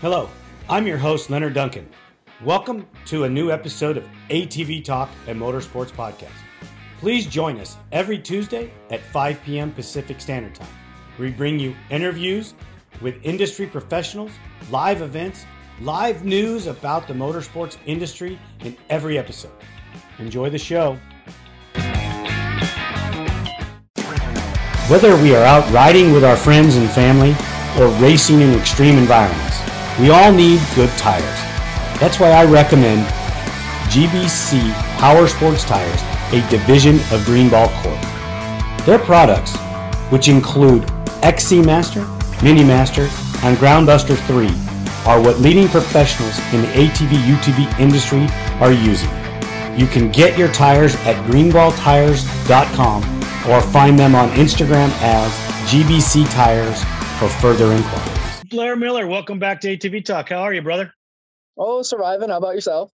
Hello, I'm your host, Leonard Duncan. Welcome to a new episode of ATV Talk and Motorsports Podcast. Please join us every Tuesday at 5 p.m. Pacific Standard Time. We bring you interviews with industry professionals, live events, live news about the motorsports industry in every episode. Enjoy the show. Whether we are out riding with our friends and family or racing in extreme environments, we all need good tires. That's why I recommend GBC Power Sports Tires, a division of Greenball Corp. Their products, which include XC Master, Mini Master, and Groundbuster 3, are what leading professionals in the ATV UTV industry are using. You can get your tires at greenballtires.com or find them on Instagram as GBC Tires for further inquiries. Blair Miller, welcome back to ATV Talk. How are you, brother? Oh, surviving. How about yourself?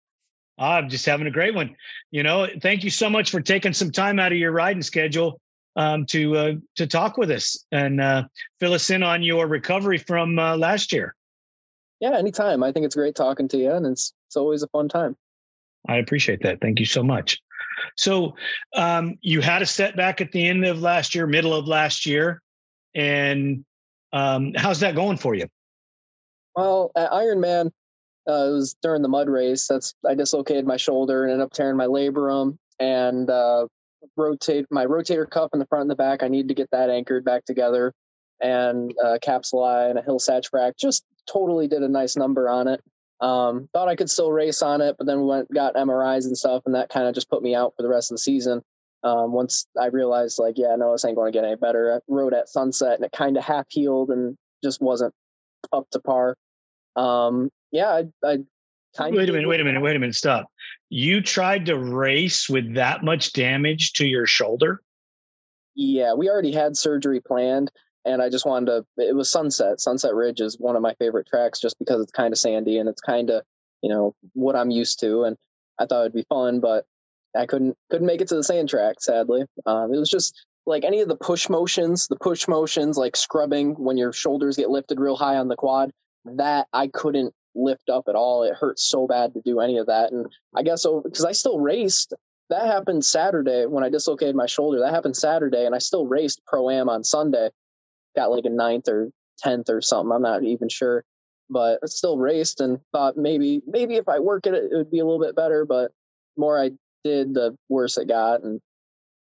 I'm just having a great one. You know, thank you so much for taking some time out of your riding schedule um, to uh, to talk with us and uh, fill us in on your recovery from uh, last year. Yeah, anytime. I think it's great talking to you, and it's it's always a fun time. I appreciate that. Thank you so much. So um, you had a setback at the end of last year, middle of last year, and um, how's that going for you? Well, at Ironman, uh, it was during the mud race. That's I dislocated my shoulder and ended up tearing my labrum and uh, rotate my rotator cuff in the front and the back. I need to get that anchored back together, and uh, capsule and a Hill-Sachs frac. Just totally did a nice number on it. Um, thought I could still race on it, but then we went got MRIs and stuff, and that kind of just put me out for the rest of the season. Um, once I realized, like, yeah, no, this ain't going to get any better. I rode at sunset, and it kind of half healed and just wasn't up to par. Um, yeah, I, I kind wait a minute, wait a minute, wait a minute, stop. You tried to race with that much damage to your shoulder? Yeah, we already had surgery planned and I just wanted to. It was Sunset. Sunset Ridge is one of my favorite tracks just because it's kind of sandy and it's kind of you know what I'm used to, and I thought it'd be fun, but I couldn't couldn't make it to the sand track. Sadly, um, it was just like any of the push motions, the push motions like scrubbing when your shoulders get lifted real high on the quad. That I couldn't lift up at all. It hurt so bad to do any of that, and I guess because I still raced. That happened Saturday when I dislocated my shoulder. That happened Saturday, and I still raced pro am on Sunday got like a ninth or tenth or something. I'm not even sure, but I still raced and thought maybe maybe if I work at it, it would be a little bit better. But more I did, the worse it got, and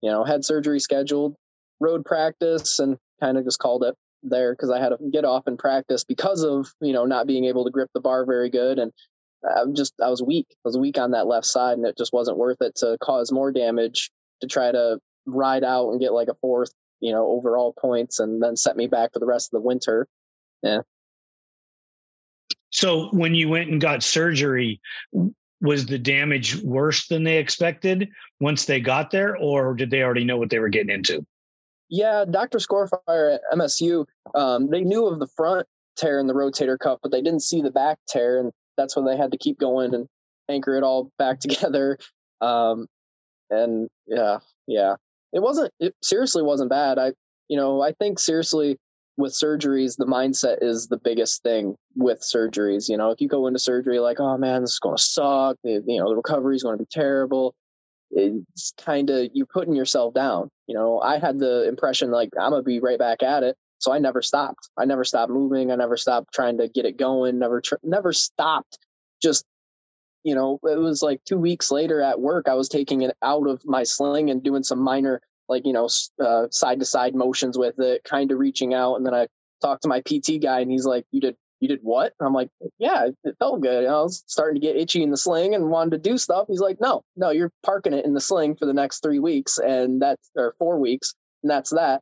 you know had surgery scheduled, road practice, and kind of just called it there because I had to get off and practice because of you know not being able to grip the bar very good and. I'm just I was weak. I was weak on that left side, and it just wasn't worth it to cause more damage to try to ride out and get like a fourth you know, overall points and then set me back for the rest of the winter. Yeah. So when you went and got surgery, was the damage worse than they expected once they got there, or did they already know what they were getting into? Yeah, Dr. Scorefire at MSU, um, they knew of the front tear in the rotator cuff, but they didn't see the back tear, and that's when they had to keep going and anchor it all back together. Um, and yeah, yeah, it wasn't it seriously wasn't bad i you know i think seriously with surgeries the mindset is the biggest thing with surgeries you know? If you go into surgery like oh man this is going to suck you know the recovery is going to be terrible. It's kind of you putting yourself down you know? I had the impression like i'm gonna be right back at it so i never stopped. I never stopped moving. I never stopped trying to get it going never tr- never stopped just you know, it was like two weeks later at work, I was taking it out of my sling and doing some minor, like, you know, side to side motions with it, kind of reaching out. And then I talked to my PT guy and he's like, You did, you did what? And I'm like, Yeah, it felt good. And I was starting to get itchy in the sling and wanted to do stuff. He's like, No, no, you're parking it in the sling for the next three weeks and that's, or four weeks. And that's that.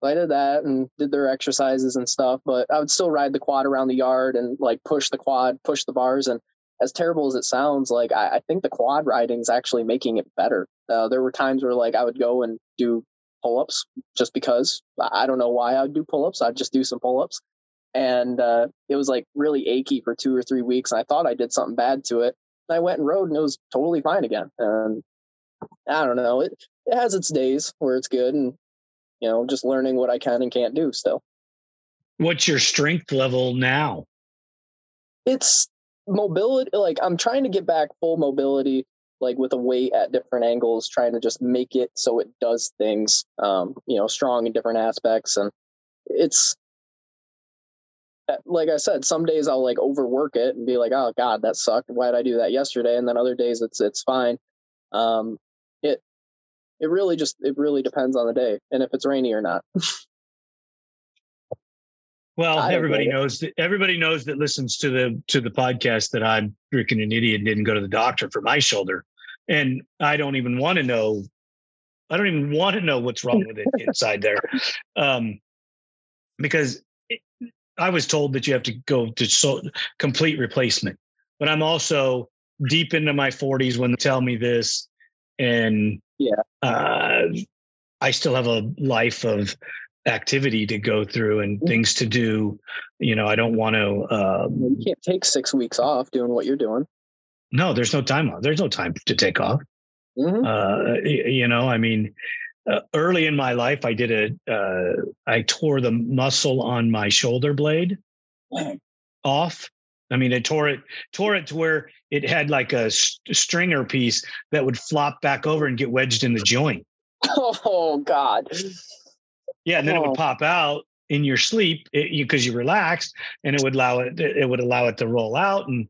So I did that and did their exercises and stuff, but I would still ride the quad around the yard and like push the quad, push the bars. And as terrible as it sounds, like I, I think the quad riding is actually making it better. Uh, there were times where like I would go and do pull ups just because I don't know why I would do pull ups. I'd just do some pull ups, and uh, it was like really achy for two or three weeks. And I thought I did something bad to it. And I went and rode, and it was totally fine again. And I don't know. It it has its days where it's good, and you know, just learning what I can and can't do still. What's your strength level now? it's mobility. Like I'm trying to get back full mobility, like with a weight at different angles, trying to just make it so it does things, um, you know, strong in different aspects. And it's like I said, some days I'll like overwork it and be like, oh God, that sucked. Why did I do that yesterday? And then other days it's it's fine. Um, it it really just it really depends on the day and if it's rainy or not. well, everybody knows that everybody knows that listens to the to the podcast that I'm freaking an idiot and didn't go to the doctor for my shoulder. And I don't even want to know I don't even want to know what's wrong with it inside there. Um, because I was told that you have to go to so, complete replacement, but I'm also deep into my 40s when they tell me this, and yeah, uh, I still have a life of activity to go through and things to do. You know, I don't want to. Um, you can't take six weeks off doing what you're doing. No, there's no time off. There's no time to take off. Mm-hmm. Uh, you know, I mean, uh, early in my life, I did a, uh, I tore the muscle on my shoulder blade off. I mean, I tore it, tore it to where it had like a st- stringer piece that would flop back over and get wedged in the joint. Oh God. Yeah, and then oh. it would pop out in your sleep because you, you relaxed, and it would allow it. It would allow it to roll out, and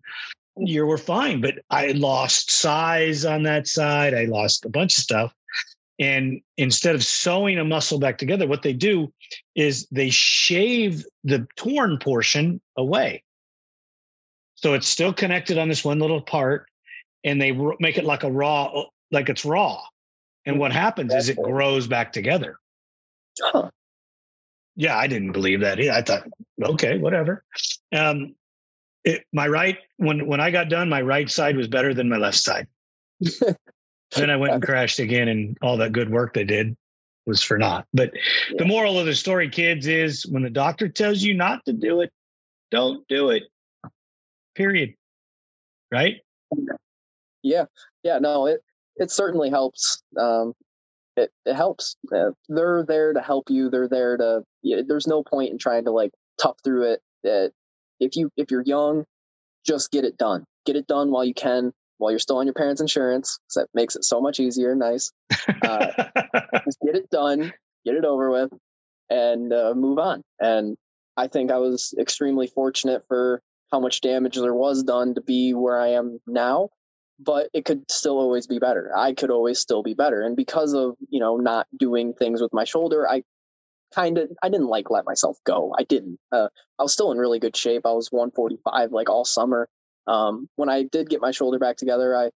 you were fine. But I lost size on that side. I lost a bunch of stuff. And instead of sewing a muscle back together, what they do is they shave the torn portion away. So it's still connected on this one little part, and they make it like a raw, like it's raw. And what mm-hmm. happens is it grows back together. Huh. Yeah, I didn't believe that. I thought, okay, whatever. Um, it, my right when when I got done, my right side was better than my left side. then I went and crashed again, and all that good work they did was for naught. But yeah. the moral of the story, kids, is when the doctor tells you not to do it, don't do it. Period. Right? Yeah. Yeah. No, it it certainly helps. Um, it it helps. Uh, they're there to help you. They're there to. Yeah, there's no point in trying to like tough through it. Uh, if you if you're young, just get it done. Get it done while you can while you're still on your parents' insurance. So that makes it so much easier and nice. Uh, just get it done, get it over with, and uh, move on. And I think I was extremely fortunate for how much damage there was done to be where I am now. But it could still always be better. I could always still be better. And because of, you know, not doing things with my shoulder, I kind of I didn't like let myself go. I didn't. Uh, I was still in really good shape. I was 145 like all summer, um, when I did get my shoulder back together, I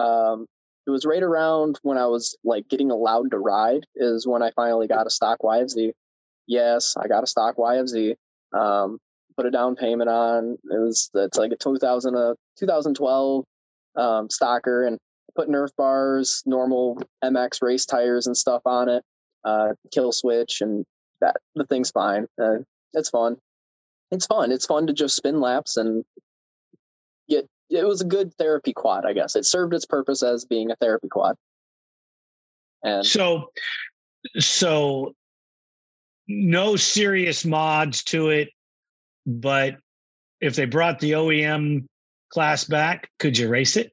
um, it was right around when I was like getting allowed to ride is when I finally got a stock YFZ. Yes, I got a stock YFZ. Um, put a down payment on. It was it's like a 2000 uh, 2012 um, stocker and put Nerf bars, normal MX race tires and stuff on it. Uh, kill switch and that the thing's fine. Uh, it's fun. It's fun. It's fun to just spin laps and get it was a good therapy quad, I guess. It served its purpose as being a therapy quad. And so so no serious mods to it, but if they brought the OEM class back, could you race it?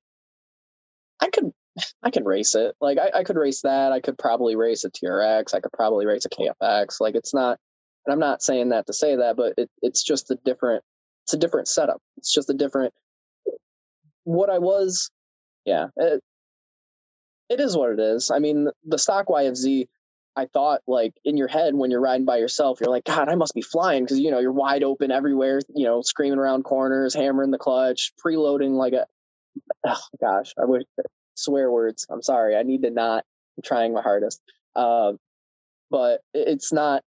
I can race it. Like I, I could race that. I could probably race a TRX. I could probably race a KFX. Like it's not and I'm not saying that to say that, but it, it's just a different it's a different setup. It's just a different what I was, yeah, it, it is what it is. I mean, the stock YFZ, I thought like in your head when you're riding by yourself, you're like, God, I must be flying because you know you're wide open everywhere, you know, screaming around corners, hammering the clutch, preloading like a. Oh gosh, I wish swear words. I'm sorry. I need to not. I'm trying my hardest. Uh, but it's not.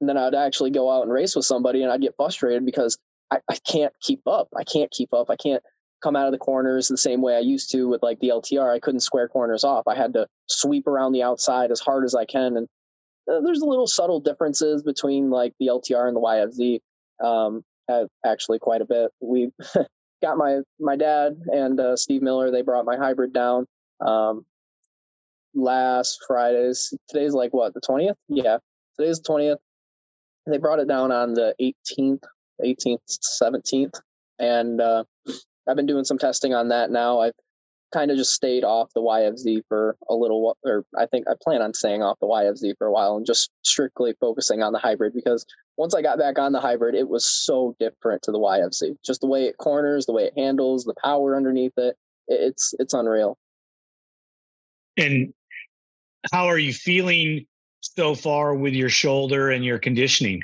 And then I'd actually go out and race with somebody, and I'd get frustrated because I, I can't keep up. I can't keep up. I can't come out of the corners the same way I used to with like the LTR. I couldn't square corners off. I had to sweep around the outside as hard as I can. And uh, there's a little subtle differences between like the LTR and the YFZ. Um, actually quite a bit. We got my my dad and uh, Steve Miller. They brought my hybrid down um, last Fridays. Today's like what the twentieth? Yeah, today's the twentieth. They brought it down on the 18th, 18th, 17th and uh, I've been doing some testing on that now. I've kind of just stayed off the YFZ for a little, or I think I plan on staying off the YFZ for a while and just strictly focusing on the hybrid because once I got back on the hybrid, it was so different to the YFZ. Just the way it corners, the way it handles, the power underneath it. It's it's unreal. And how are you feeling so far with your shoulder and your conditioning?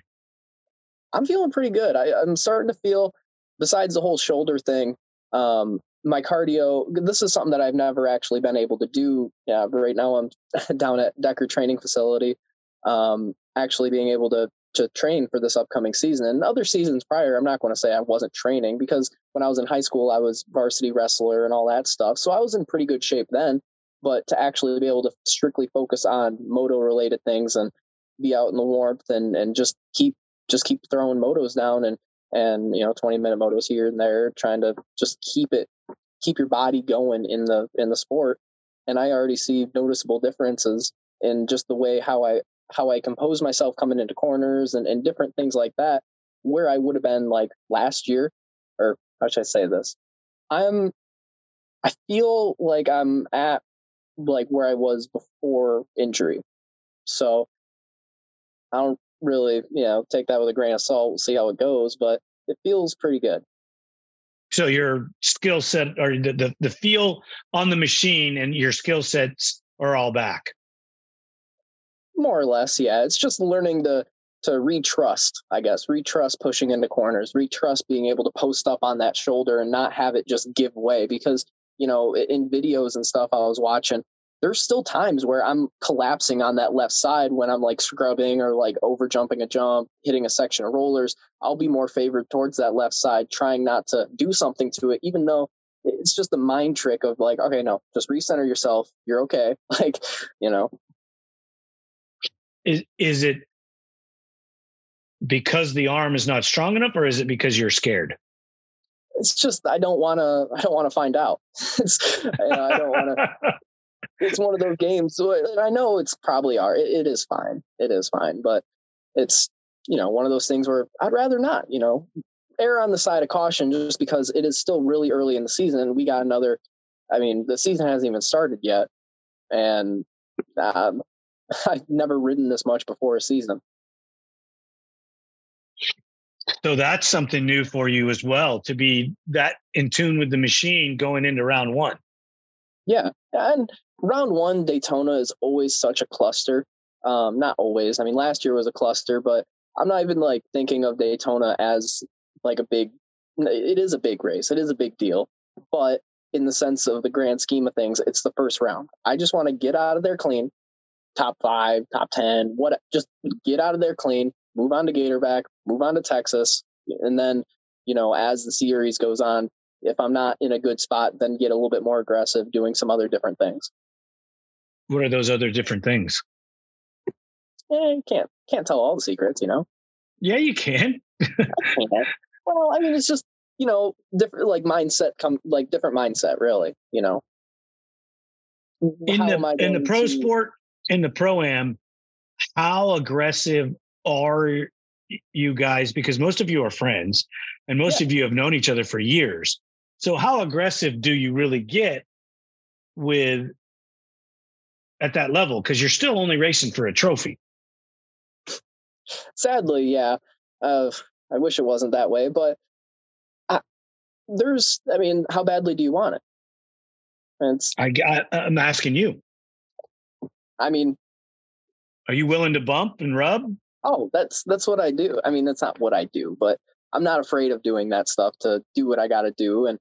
I'm feeling pretty good. I, I'm starting to feel, besides the whole shoulder thing, um, my cardio this is something that i've never actually been able to do yeah right now i'm down at decker training facility um, actually being able to to train for this upcoming season and other seasons prior i'm not going to say i wasn't training because when i was in high school i was varsity wrestler and all that stuff so i was in pretty good shape then but to actually be able to strictly focus on moto related things and be out in the warmth and and just keep just keep throwing motos down and and you know 20 minute motos here and there trying to just keep it keep your body going in the in the sport. And i already see noticeable differences in just the way how i how i compose myself coming into corners and, and different things like that where i would have been like last year or how should i say this? I'm i feel like i'm at like where i was before injury. So i don't really you know take that with a grain of salt we'll see how it goes but it feels pretty good so your skill set or the, the, the feel on the machine and your skill sets are all back. More or less yeah. It's just learning to to retrust i guess. Retrust pushing into corners. Retrust being able to post up on that shoulder and not have it just give way because you know in videos and stuff i was watching there's still times where I'm collapsing on that left side when I'm like scrubbing or like over jumping a jump, hitting a section of rollers. I'll be more favored towards that left side, trying not to do something to it, even though it's just a mind trick of like, okay, no, just recenter yourself. You're okay. Like, you know. Is is it because the arm is not strong enough, or is it because you're scared? It's just I don't want to. I don't want to find out. you know, I don't want to it's one of those games. So I know it's probably are. It, it is fine. It is fine, but it's you know one of those things where I'd rather not. You know, err on the side of caution just because it is still really early in the season. We got another. I mean, the season hasn't even started yet, and um, I've never ridden this much before a season. So that's something new for you as well to be that in tune with the machine going into round one. Yeah, and round one Daytona is always such a cluster. Um, not always. I mean, last year was a cluster, but I'm not even like thinking of Daytona as like a big. It is a big race. It is a big deal, but in the sense of the grand scheme of things, it's the first round. I just want to get out of there clean, top five, top ten, what? Just get out of there clean. Move on to Gatorback. Move on to Texas, and then you know as the series goes on, if I'm not in a good spot, then get a little bit more aggressive doing some other different things. What are those other different things? Yeah, you can't can't tell all the secrets, you know. Yeah, you can. well, I mean, it's just you know different like mindset come like different mindset, really. You know. In how the in the pro to... sport in the pro am, how aggressive are you guys? Because most of you are friends, and most yeah. of you have known each other for years. So, how aggressive do you really get with at that level? Because you're still only racing for a trophy. Sadly, yeah. Uh, I wish it wasn't that way, but I, there's, I mean, how badly do you want it? It's, I, I, I'm asking you. I mean, are you willing to bump and rub? Oh, that's that's what I do. I mean, that's not what I do, but I'm not afraid of doing that stuff to do what I got to do. And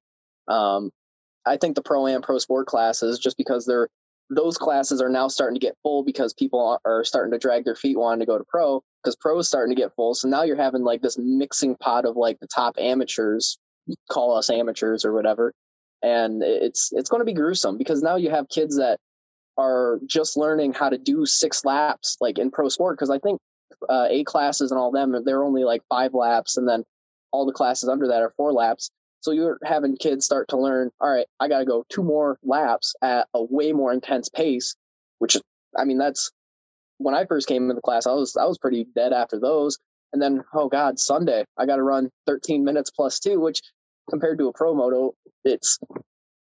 um, I think the pro and pro sport classes, just because they're those classes are now starting to get full because people are starting to drag their feet wanting to go to pro because pro is starting to get full. So now you're having like this mixing pot of like the top amateurs, call us amateurs or whatever, and it's it's going to be gruesome because now you have kids that are just learning how to do six laps like in pro sport because I think uh, A classes and all them they're only like five laps and then all the classes under that are four laps. So you're having kids start to learn, all right, I got to go two more laps at a way more intense pace, which I mean, that's when I first came into the class, I was, I was pretty dead after those. And then, oh God, Sunday, I got to run 13 minutes plus two, which compared to a pro moto, it's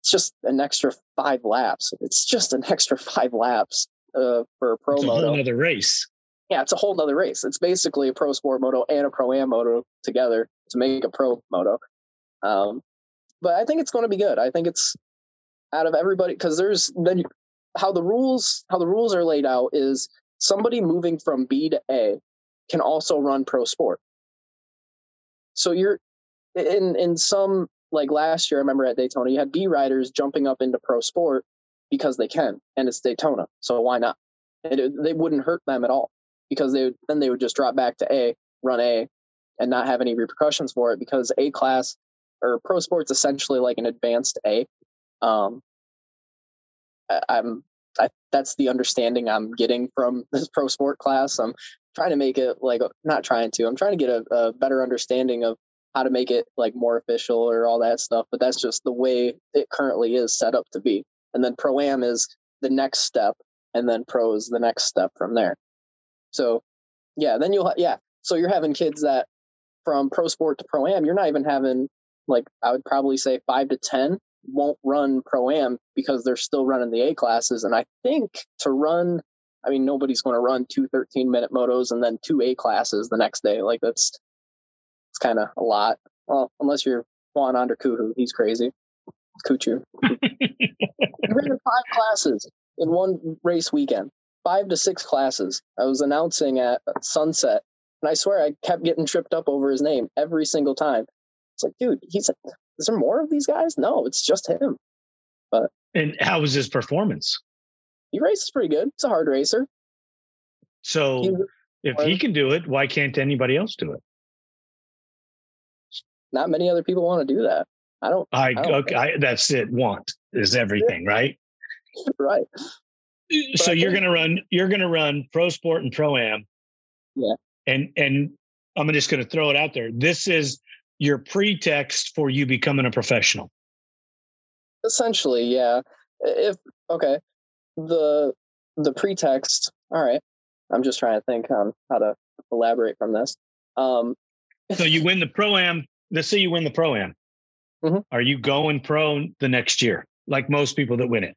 it's just an extra five laps. It's just an extra five laps uh, for a pro it's moto. Another race. Yeah, it's a whole other race. It's basically a pro sport moto and a pro am moto together to make a pro moto. Um, but I think it's going to be good. I think it's out of everybody because there's then how the rules how the rules are laid out is somebody moving from B to A can also run pro sport. So you're in in some like last year, I remember at Daytona, you had B riders jumping up into pro sport because they can, and it's Daytona, so why not? It, they wouldn't hurt them at all because they then they would just drop back to A, run A, and not have any repercussions for it because A class or pro sports essentially like an advanced A. Um, I, I'm I, that's the understanding I'm getting from this pro sport class. I'm trying to make it like not trying to. I'm trying to get a, a better understanding of how to make it like more official or all that stuff. But that's just the way it currently is set up to be. And then pro am is the next step, and then pro is the next step from there. So, yeah, then you'll yeah. So you're having kids that from pro sport to pro am, you're not even having like I would probably say five to ten won't run pro am because they're still running the A classes. And I think to run, I mean, nobody's going to run two 13 minute motos and then two A classes the next day. Like that's it's kind of a lot. Well, unless you're Juan Under Kuhu, he's crazy. Kuchu. ran five classes in one race weekend, five to six classes. I was announcing at sunset, and I swear I kept getting tripped up over his name every single time. It's like, dude, he's. Is there more of these guys? No, it's just him. But and how was his performance? He races pretty good. He's a hard racer. So he, if he can do it, why can't anybody else do it? Not many other people want to do that. I don't. I, I don't okay. I, that's it. Want is everything, right? right. So but you're going to run. You're to run pro sport and pro am. Yeah. And and I'm just going to throw it out there. This is your pretext for you becoming a professional. Essentially, yeah. If okay, the the pretext. All right. I'm just trying to think on how to elaborate from this. Um, so you win the pro am. Let's say you win the pro am. Mm-hmm. Are you going pro the next year, like most people that win it?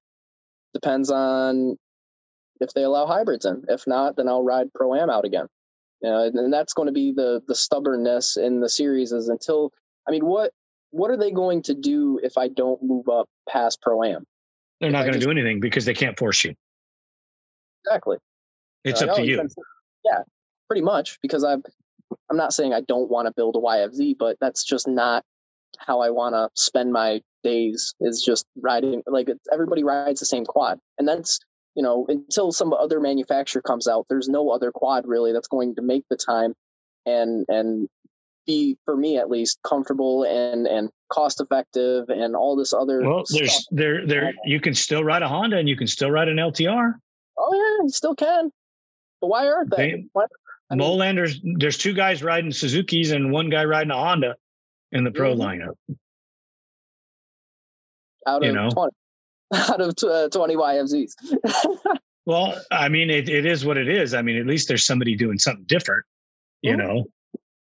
Depends on if they allow hybrids in. If not, then I'll ride pro am out again. You know, and that's going to be the the stubbornness in the series is until I mean, what what are they going to do if I don't move up past pro am? They're not going to do anything because they can't force you. Exactly. It's uh, up to you. Yeah, pretty much because I'm I'm not saying I don't want to build a YFZ, but that's just not how I want to spend my days. Is just riding like everybody rides the same quad, and that's you know, until some other manufacturer comes out, there's no other quad really that's going to make the time and and be for me at least comfortable and and cost effective and all this other well there's stuff. there there you can still ride a honda and you can still ride an ltr oh yeah you still can but why aren't they, they why, I mean, Molanders, there's two guys riding Suzuki's and one guy riding a Honda in the pro mm-hmm. lineup. Out of you know? 20. out of uh, 20 YFZs. well, I mean, it, it is what it is. I mean, at least there's somebody doing something different, you mm-hmm. know?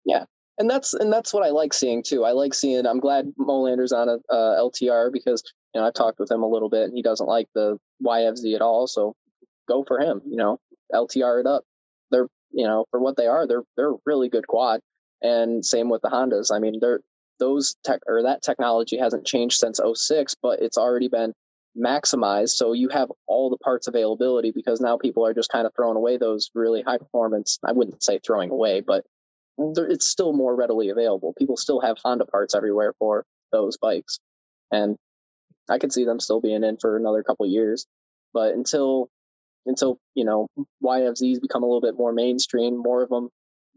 Yeah. And that's, and that's what I like seeing too. I like seeing, I'm glad Molander's on a uh, LTR because, you know, I've talked with him a little bit and he doesn't like the YFZ at all. So go for him, you know, LTR it up. They're, you know, for what they are, they're, they're really good quad. And same with the Hondas. I mean, they're, those tech or that technology hasn't changed since 06, but it's already been maximized so you have all the parts availability because now people are just kind of throwing away those really high performance i wouldn't say throwing away but it's still more readily available. People still have honda parts everywhere for those bikes and i could see them still being in for another couple years but until until you know yfzs become a little bit more mainstream more of them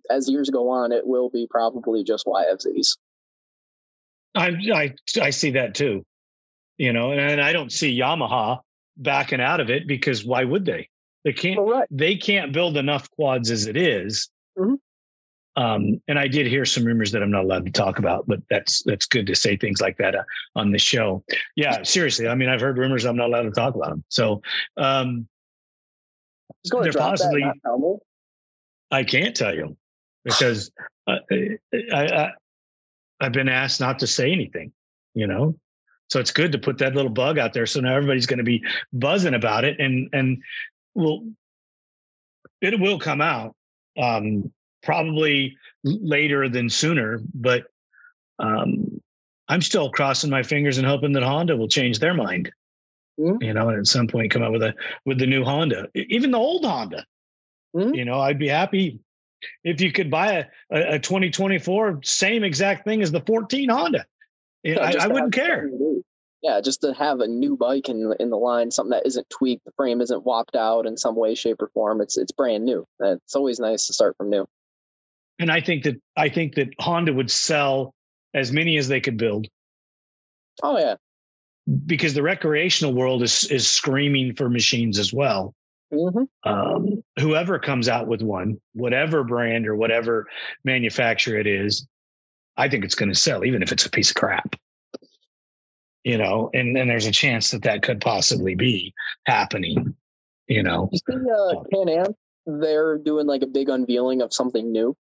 as years go on it will be probably just yfzs I, I I see that too you know, and I don't see Yamaha backing out of it because why would they? They can't. Right. They can't build enough quads as it is. Mm-hmm. Um, and I did hear some rumors that I'm not allowed to talk about, but that's that's good to say things like that uh, on the show. Yeah, seriously. I mean, I've heard rumors I'm not allowed to talk about them. So um, they're possibly. I can't tell you because uh, I, I I've been asked not to say anything, you know. So it's good to put that little bug out there. So now everybody's going to be buzzing about it, and and will it will come out um, probably later than sooner. But um, I'm still crossing my fingers and hoping that Honda will change their mind. Mm-hmm. You know, and at some point come out with a with the new Honda, even the old Honda. Mm-hmm. You know, I'd be happy if you could buy a, a, a 2024 same exact thing as the 14 Honda. Yeah, I, I wouldn't care. Yeah, just to have a new bike in in the line, something that isn't tweaked, the frame isn't whopped out in some way, shape, or form. It's it's brand new. It's always nice to start from new. And I think that I think that Honda would sell as many as they could build. Oh yeah, because the recreational world is is screaming for machines as well. Mm-hmm. Um, whoever comes out with one, whatever brand or whatever manufacturer it is, I think it's going to sell, even if it's a piece of crap. You know, and then there's a chance that that could possibly be happening. You know, you see, uh, Can Am, they're doing like a big unveiling of something new.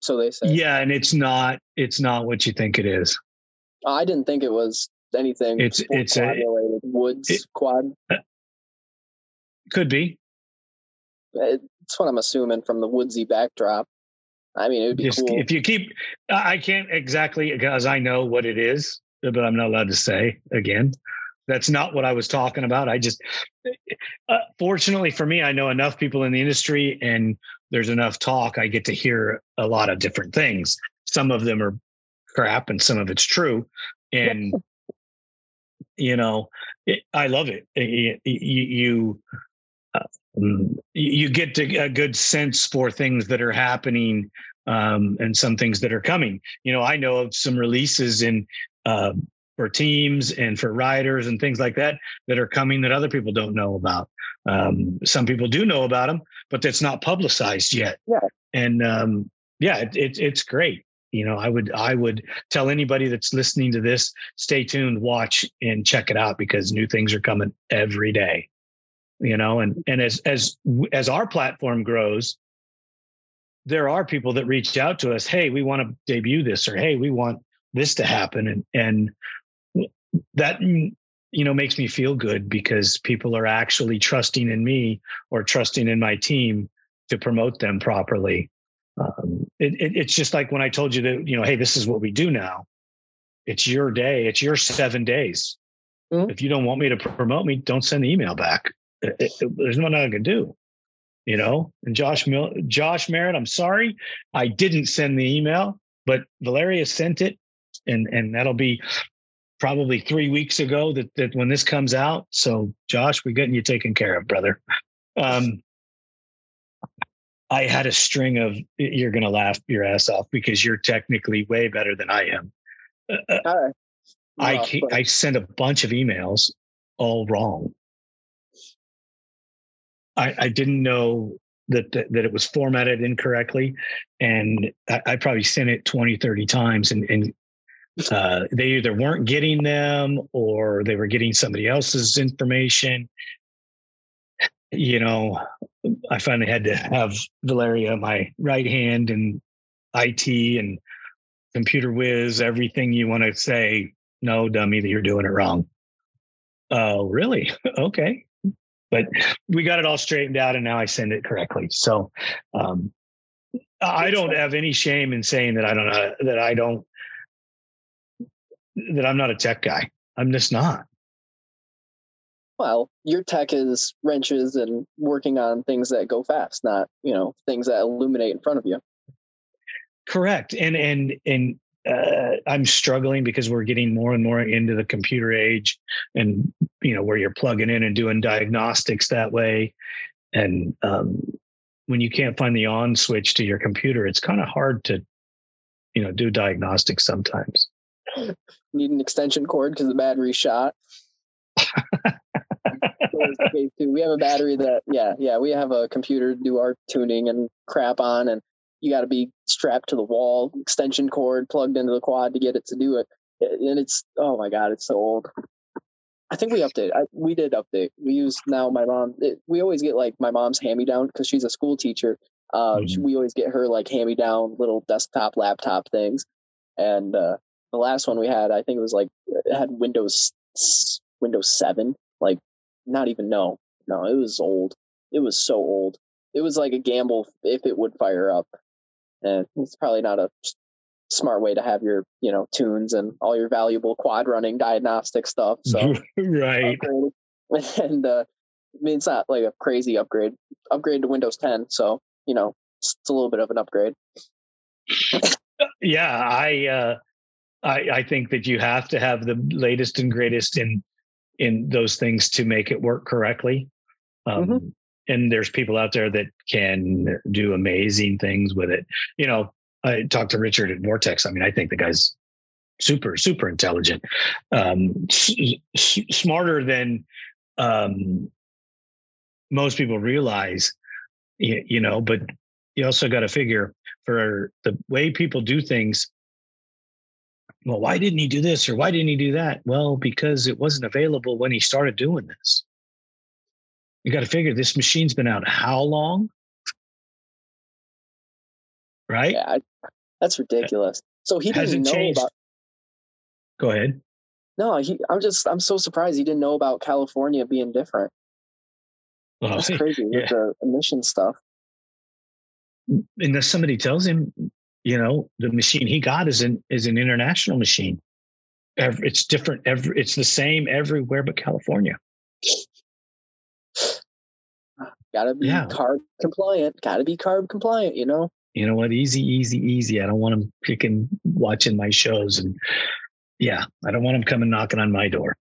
So they say, yeah, and it's not it's not what you think it is. I didn't think it was anything. It's it's a related woods it, quad. Could be. It's what I'm assuming from the woodsy backdrop. I mean, it would be Just, cool. If you keep, I can't exactly because I know what it is, but I'm not allowed to say again. That's not what I was talking about. I just, uh, fortunately for me, I know enough people in the industry and there's enough talk. I get to hear a lot of different things. Some of them are crap and some of it's true. And, you know, it, I love it. You, you, um, you get a good sense for things that are happening um, and some things that are coming. You know, I know of some releases in uh, for teams and for riders and things like that that are coming that other people don't know about. Um, some people do know about them, but that's not publicized yet. Yeah. And um, yeah, it, it, it's great. You know, I would I would tell anybody that's listening to this, stay tuned, watch and check it out because new things are coming every day you know and and as as as our platform grows there are people that reach out to us hey we want to debut this or hey we want this to happen and and that you know makes me feel good because people are actually trusting in me or trusting in my team to promote them properly. Um, it, it, it's just like when i told you that you know hey this is what we do now. It's your day. It's your seven days. Mm-hmm. if you don't want me to promote me don't send the email back it, it, there's nothing I can do, you know. And Josh Mil- Josh Merritt, I'm sorry, I didn't send the email, but Valeria sent it, and and that'll be probably three weeks ago that that when this comes out. So Josh, we're getting you taken care of, brother. Um, I had a string of you're going to laugh your ass off because you're technically way better than I am. Uh, uh I I sent a bunch of emails all wrong. I, I didn't know that, that, that it was formatted incorrectly, and I, I, probably sent it 20, 30 times, and, and uh, they either weren't getting them or they were getting somebody else's information. You know, I finally had to have Valeria, my right hand, and IT and computer whiz, everything you want to say. No, dummy, that you're doing it wrong. Oh, really? okay but we got it all straightened out and now I send it correctly. So um, I don't have any shame in saying that I don't know that I don't that I'm not a tech guy. I'm just not. Well, your tech is wrenches and working on things that go fast, not, you know, things that illuminate in front of you. Correct. And and and uh, I'm struggling because we're getting more and more into the computer age, and you know where you're plugging in and doing diagnostics that way, and um, when you can't find the on switch to your computer, it's kind of hard to, you know, do diagnostics sometimes. Need an extension cord because the battery's shot. we have a battery that, yeah, yeah, we have a computer to do our tuning and crap on, and you got to be strapped to the wall, extension cord plugged into the quad to get it to do it. And it's oh my god, it's so old. I think we update. I, we did update. We use now my mom. It, we always get like my mom's hand me down because she's a school teacher. Uh, mm-hmm. We always get her like hand me down little desktop laptop things. and uh, the last one we had, I think it was like it had Windows Windows Seven. Like, not even no, no, it was old. It was so old. It was like a gamble if it would fire up, and it's probably not a smart way to have your you know tunes and all your valuable quad running diagnostic stuff. So right, and uh, I mean it's not like a crazy upgrade. Upgrade to Windows 10, so you know it's, it's a little bit of an upgrade. yeah, I uh, I I think that you have to have the latest and greatest in in those things to make it work correctly. Um, mm-hmm. And there's people out there that can do amazing things with it. You know, I talked to Richard at Vortex. I mean, I think the guy's super, super intelligent, um, s- s- smarter than um, most people realize. You, you know, but you also got to figure for the way people do things. Well, why didn't he do this or why didn't he do that? Well, because it wasn't available when he started doing this. You got to figure this machine's been out how long? Right? Yeah, that's ridiculous. So he didn't know changed. about. Go ahead. No, he. I'm just. I'm so surprised he didn't know about California being different. Well, That's crazy yeah. with the emission stuff. Unless somebody tells him, you know, the machine he got is an is an international machine. It's different. Every it's the same everywhere but California. Gotta be yeah. carb compliant. Gotta be carb compliant. You know you know what? Easy, easy, easy. I don't want them picking, watching my shows. And yeah, I don't want them coming knocking on my door.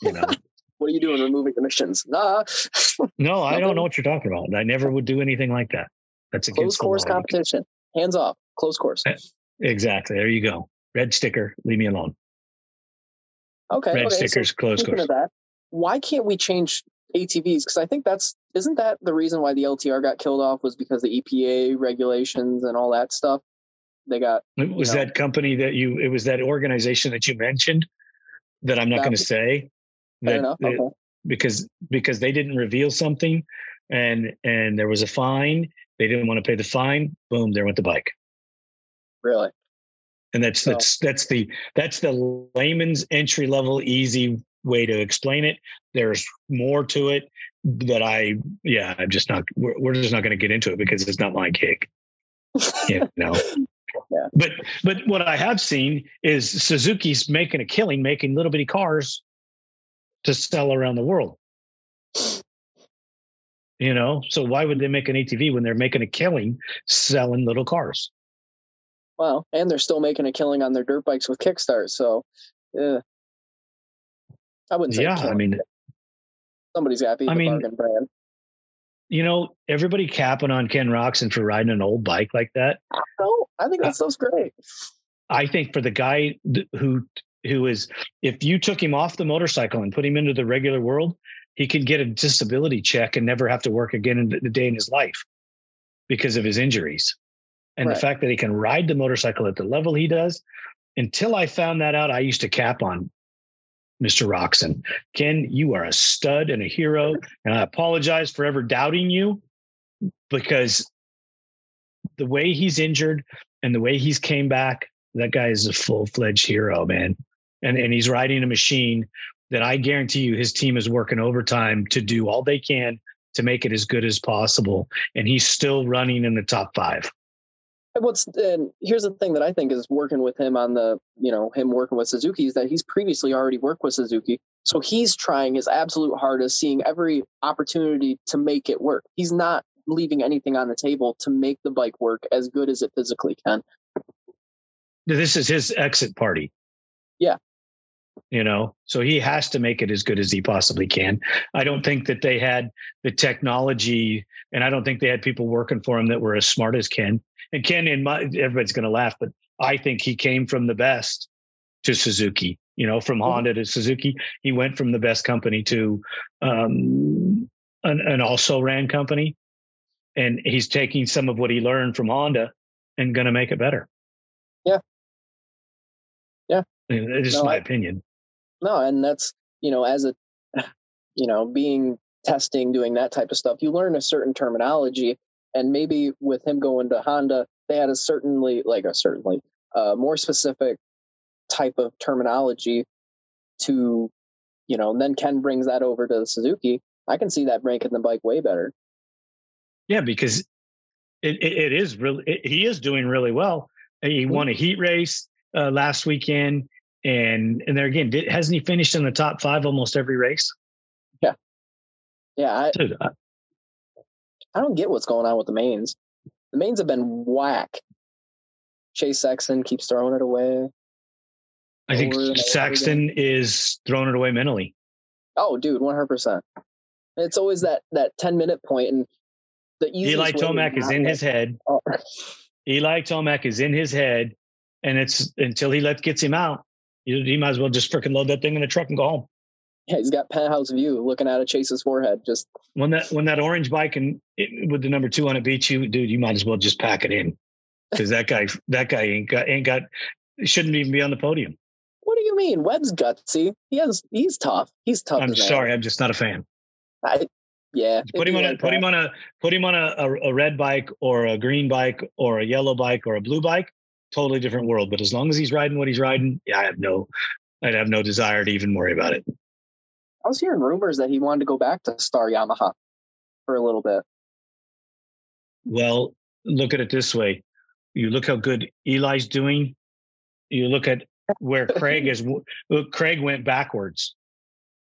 You know? what are you doing removing emissions? Nah. no, I don't know what you're talking about. I never would do anything like that. That's a close course competition. Hands off. Close course. Eh, exactly. There you go. Red sticker. Leave me alone. Okay. Red okay, stickers. So close course. That, why can't we change ATVs because I think that's isn't that the reason why the LTR got killed off was because the EPA regulations and all that stuff. They got it was know, that company that you it was that organization that you mentioned that I'm not going to say that, okay. because because they didn't reveal something and and there was a fine they didn't want to pay the fine boom there went the bike really and that's so, that's that's the that's the layman's entry level easy way to explain it. There's more to it that I, yeah, I'm just not, we're, we're just not going to get into it because it's not my gig. you know. Yeah. But but what I have seen is Suzuki's making a killing, making little bitty cars to sell around the world. You know, so why would they make an ATV when they're making a killing selling little cars? Well, and they're still making a killing on their dirt bikes with Kickstart. So, yeah, I wouldn't say. Yeah, I mean, somebody's got to be I the mean, bargain brand. You know, everybody capping on Ken Roczen for riding an old bike like that. Oh, I think that sounds great. I think for the guy who who is, if you took him off the motorcycle and put him into the regular world, he could get a disability check and never have to work again in the day in his life because of his injuries. And right. the fact that he can ride the motorcycle at the level he does, until I found that out, I used to cap on Mr. Roczen. Ken, you are a stud and a hero. And I apologize for ever doubting you because the way he's injured and the way he's came back, that guy is a full fledged hero, man. And, and he's riding a machine that I guarantee you his team is working overtime to do all they can to make it as good as possible. And he's still running in the top five what's and here's the thing that I think is working with him on the you know him working with Suzuki is that he's previously already worked with Suzuki, so he's trying his absolute hardest, seeing every opportunity to make it work. He's not leaving anything on the table to make the bike work as good as it physically can. This is his exit party. Yeah. You know, so he has to make it as good as he possibly can. I don't think that they had the technology, and I don't think they had people working for him that were as smart as Ken and Ken, in my everybody's going to laugh, but I think he came from the best to Suzuki. You know, from mm-hmm. Honda to Suzuki, he went from the best company to um, an, an also ran company, and he's taking some of what he learned from Honda and going to make it better. Yeah, yeah. It's just no, my I, opinion. No, and that's you know, as a you know, being testing, doing that type of stuff, you learn a certain terminology and maybe with him going to Honda, they had a certainly like a certainly a more specific type of terminology to, you know, and then Ken brings that over to the Suzuki, I can see that making the bike way better. Yeah, because it, it, it is really, it, he is doing really well. He mm-hmm. won a heat race uh, last weekend. And, and there again, did, hasn't he finished in the top five almost every race? Yeah. Yeah. I, Dude, I, I don't get what's going on with the mains. The mains have been whack. Chase Sexton keeps throwing it away. I think Sexton is throwing it away mentally. Oh, dude, one hundred percent. It's always that that ten minute point, and the easiest Eli Tomac is in his head. Oh. Eli Tomac is in his head, and it's until he let gets him out. He, he might as well just freaking load that thing in the truck and go home. Yeah, he's got penthouse view looking out of Chase's forehead. Just when that when that orange bike and it, with the number two on it beats you, dude, you might as well just pack it in because that guy that guy ain't got ain't got shouldn't even be on the podium. What do you mean? Webb's gutsy. He has he's tough. He's tough. I'm sorry, I'm just not a fan. I, yeah. Put him on a put him on a put him on a, a, a red bike or a green bike or a yellow bike or a blue bike. Totally different world. But as long as he's riding what he's riding, yeah, I have no I'd have no desire to even worry about it. I was hearing rumors that he wanted to go back to Star Yamaha for a little bit. Well, look at it this way. You look how good Eli's doing. You look at where Craig is. Uh, Craig went backwards.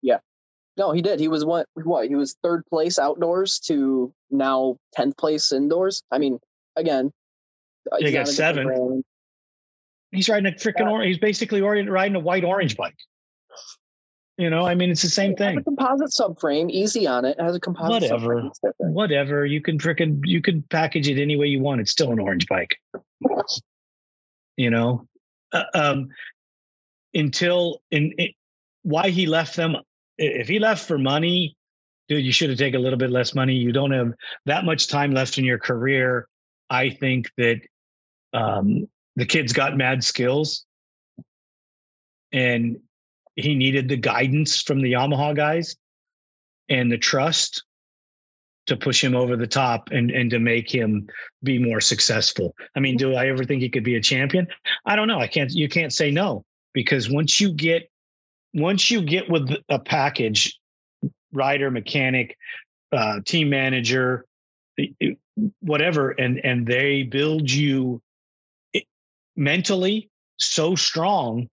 Yeah. No, he did. He was what? What? He was third place outdoors to now tenth place indoors. I mean, again, uh, he got seven. He's riding a freaking orange. He's basically riding a white orange bike. You know, I mean, it's the same it thing. a composite subframe, easy on it. it has a composite. Whatever, whatever. You can freaking you can package it any way you want. It's still an orange bike. you know, uh, um, until in, in why he left them. If he left for money, dude, you should have taken a little bit less money. You don't have that much time left in your career. I think that um, the kid's got mad skills, and he needed the guidance from the Yamaha guys and the trust to push him over the top and and to make him be more successful. I mean, do I ever think he could be a champion? I don't know. I can't you can't say no because once you get once you get with a package rider, mechanic, uh, team manager, whatever and and they build you mentally so strong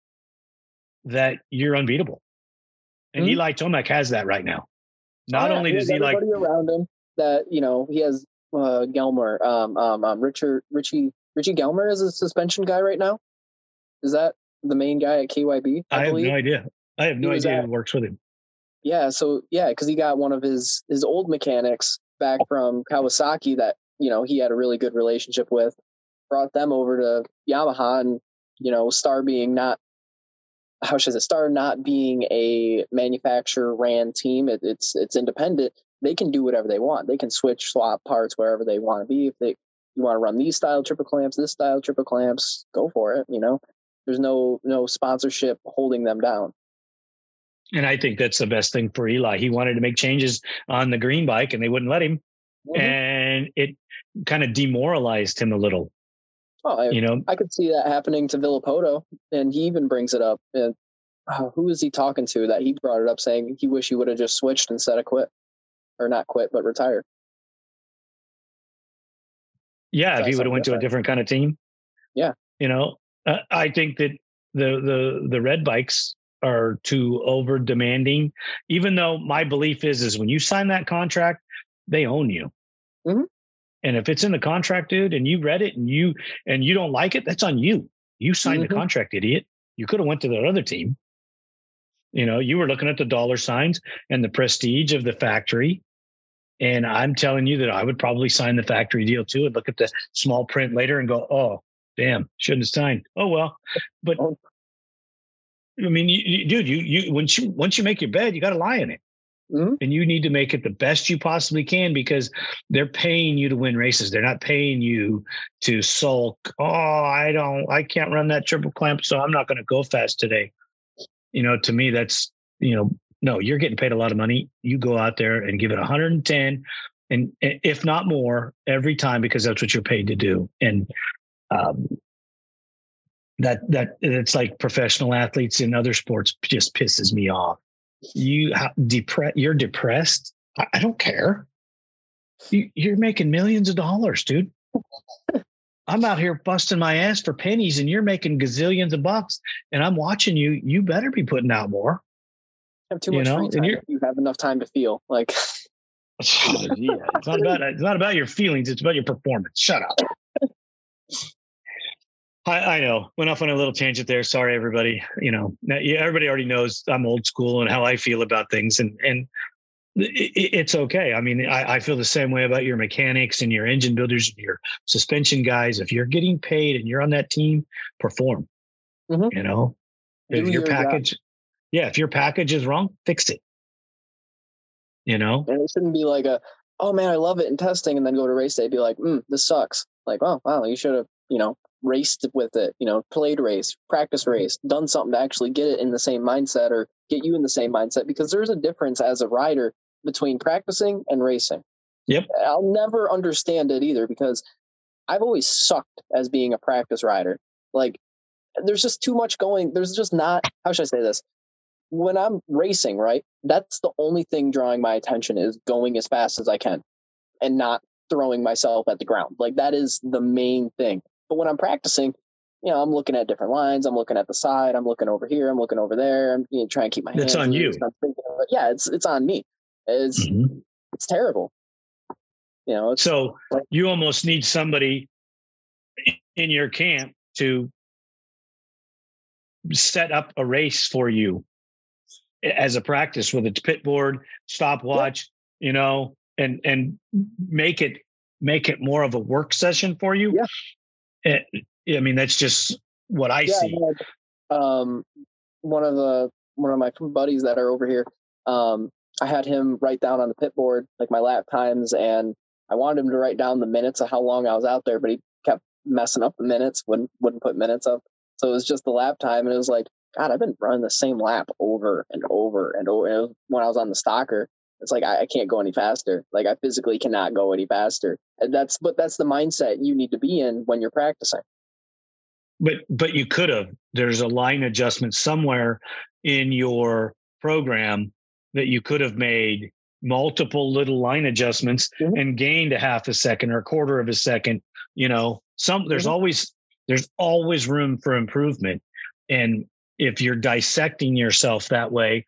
that you're unbeatable. And mm-hmm. Eli Tomac has that right now. Not oh, yeah. only does he like around him that you know he has uh, Gelmer, um, um, um, Richard, Richie, Richie Gelmer is a suspension guy right now. Is that the main guy at KYB? I, I have no idea. I have no idea at, who works with him. Yeah, so yeah, because he got one of his his old mechanics back from Kawasaki that you know he had a really good relationship with. Brought them over to Yamaha, and you know, Star being not how should it Star not being a manufacturer ran team, it, it's it's independent. They can do whatever they want. They can switch swap parts wherever they want to be. If they you want to run these style triple clamps, this style triple clamps, go for it. You know, there's no no sponsorship holding them down. And I think that's the best thing for Eli. He wanted to make changes on the green bike, and they wouldn't let him, mm-hmm. and it kind of demoralized him a little. Oh, I, you know, I could see that happening to Villopoto, and he even brings it up. And uh, who is he talking to that he brought it up, saying he wish he would have just switched instead of quit, or not quit but retire. Yeah, if he would have went to a different kind of team. Yeah, you know, uh, I think that the the the red bikes are too over demanding. Even though my belief is is when you sign that contract, they own you. Mm-hmm. And if it's in the contract, dude, and you read it and you and you don't like it, that's on you. You signed mm-hmm. the contract, idiot. You could have went to the other team. You know, you were looking at the dollar signs and the prestige of the factory. And I'm telling you that I would probably sign the factory deal too and look at the small print later and go, oh, damn, shouldn't have signed. Oh well. But oh. I mean, you, you, dude, you you once you once you make your bed, you got to lie in it. Mm-hmm. And you need to make it the best you possibly can because they're paying you to win races. They're not paying you to sulk. Oh, I don't, I can't run that triple clamp, so I'm not going to go fast today. You know, to me, that's, you know, no, you're getting paid a lot of money. You go out there and give it 110 and if not more every time because that's what you're paid to do. And um, that that it's like professional athletes in other sports just pisses me off. You depressed. You're depressed. I, don't care. You, you're making millions of dollars, dude. I'm out here busting my ass for pennies, and you're making gazillions of bucks, and I'm watching you. You better be putting out more. Have too much you know? free time. You have enough time to feel like. yeah, it's not about it's not about your feelings. It's about your performance. Shut up. I, I, know. Went off on a little tangent there. Sorry, everybody. You know, everybody already knows I'm old school and how I feel about things, and and it, it's okay. I mean, I, I, feel the same way about your mechanics and your engine builders and your suspension guys. If you're getting paid and you're on that team, perform. Mm-hmm. You know, if your package, job. yeah, if your package is wrong, fix it. You know, and it shouldn't be like a, oh man, I love it in testing, and then go to race day, be like, mm, this sucks. Like, oh wow, you should have, you know, raced with it, you know, played race, practice mm-hmm. race, done something to actually get it in the same mindset or get you in the same mindset because there's a difference as a rider between practicing and racing. Yep. I'll never understand it either because I've always sucked as being a practice rider. Like there's just too much going. There's just not, how should I say this? When I'm racing, right? That's the only thing drawing my attention is going as fast as I can and not throwing myself at the ground. Like that is the main thing. But when I'm practicing, you know, I'm looking at different lines. I'm looking at the side. I'm looking over here. I'm looking over there. I'm you know, trying to keep my hands. It's on you. yeah, it's it's on me. It's mm-hmm. it's terrible. You know. so like, you almost need somebody in your camp to set up a race for you as a practice with a pit board, stopwatch, yeah. you know, and and make it make it more of a work session for you. Yeah. Eh, I mean, that's just what I yeah, see. um, one of the one of my buddies that are over here, um, I had him write down on the pit board like my lap times, and I wanted him to write down the minutes of how long I was out there, but he kept messing up the minutes, wouldn't wouldn't put minutes up. So it was just the lap time, and it was like, God, I've been running the same lap over and over and over. And when I was on the stalker, it's like I, I, can't go any faster. Like I physically cannot go any faster. And that's but that's the mindset you need to be in when you're practicing. But but you could have. There's a line adjustment somewhere in your program that you could have made multiple little line adjustments mm-hmm. and gained a half a second or a quarter of a second. You know, some there's mm-hmm. always there's always room for improvement. And if you're dissecting yourself that way,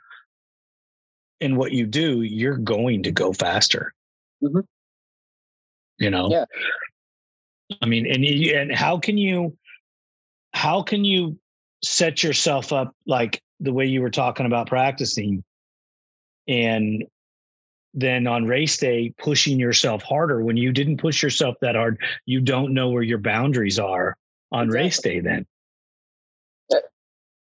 in what you do, you're going to go faster. Mm-hmm. You know? Yeah. I mean, and and how can you how can you set yourself up like the way you were talking about practicing and then on race day pushing yourself harder when you didn't push yourself that hard you don't know where your boundaries are on exactly. race day then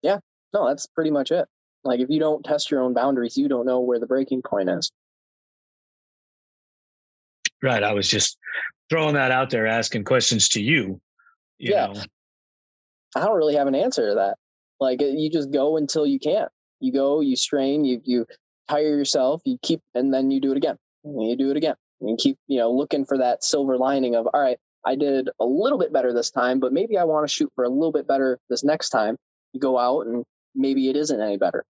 yeah no that's pretty much it like if you don't test your own boundaries, you don't know where the breaking point is. Right. I was just throwing that out there, asking questions to you. you yeah. Know. I don't really have an answer to that. Like uh, you just go until you can't. You go, you strain, you you tire yourself, you keep, and then you do it again. And you do it again. And you keep, you know, looking for that silver lining of, all right, I did a little bit better this time, but maybe I want to shoot for a little bit better this next time. You go out and maybe it isn't any better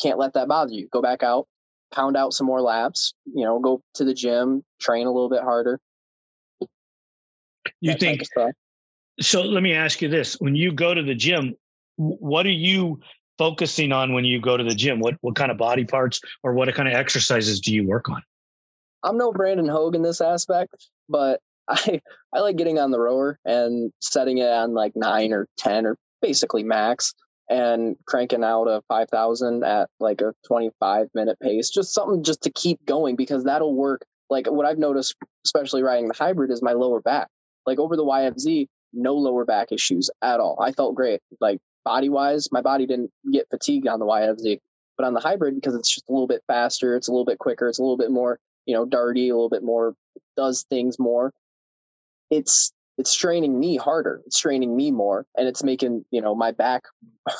can't let that bother you. Go back out, pound out some more laps, you know, go to the gym, train a little bit harder. You think so let me ask you this. When you go to the gym, what are you focusing on when you go to the gym? What what kind of body parts or what kind of exercises do you work on? I'm no Brandon Hogue in this aspect, but I I like getting on the rower and setting it on like nine or ten or basically max and cranking out a 5000 at like a 25 minute pace just something just to keep going because that'll work. Like what i've noticed especially riding the hybrid is my lower back. Like over the yfz no lower back issues at all. I felt great. Like body wise my body didn't get fatigued on the yfz but on the hybrid because it's just a little bit faster it's a little bit quicker it's a little bit more you know darty a little bit more does things more it's it's straining me harder it's straining me more and it's making you know my back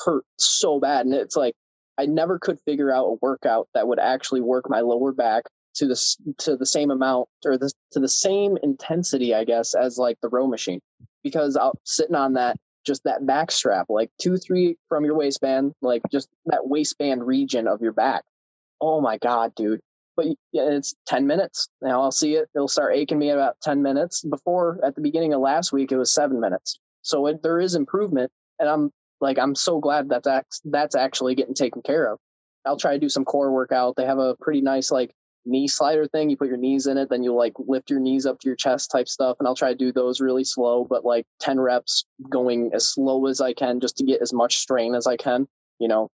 hurt so bad and it's like i never could figure out a workout that would actually work my lower back to the to the same amount or the, to the same intensity i guess as like the row machine because i'm sitting on that just that back strap, like two, three from your waistband, like just that waistband region of your back. Oh my God, dude. But it's 10 minutes. Now I'll see it. It'll start aching me about 10 minutes. Before, at the beginning of last week, it was seven minutes. So it, there is improvement. And I'm like, I'm so glad that that's, that's actually getting taken care of. I'll try to do some core workout. They have a pretty nice, like, knee slider thing. You put your knees in it, then you like lift your knees up to your chest type stuff. And I'll try to do those really slow, but like 10 reps going as slow as I can just to get as much strain as I can, you know,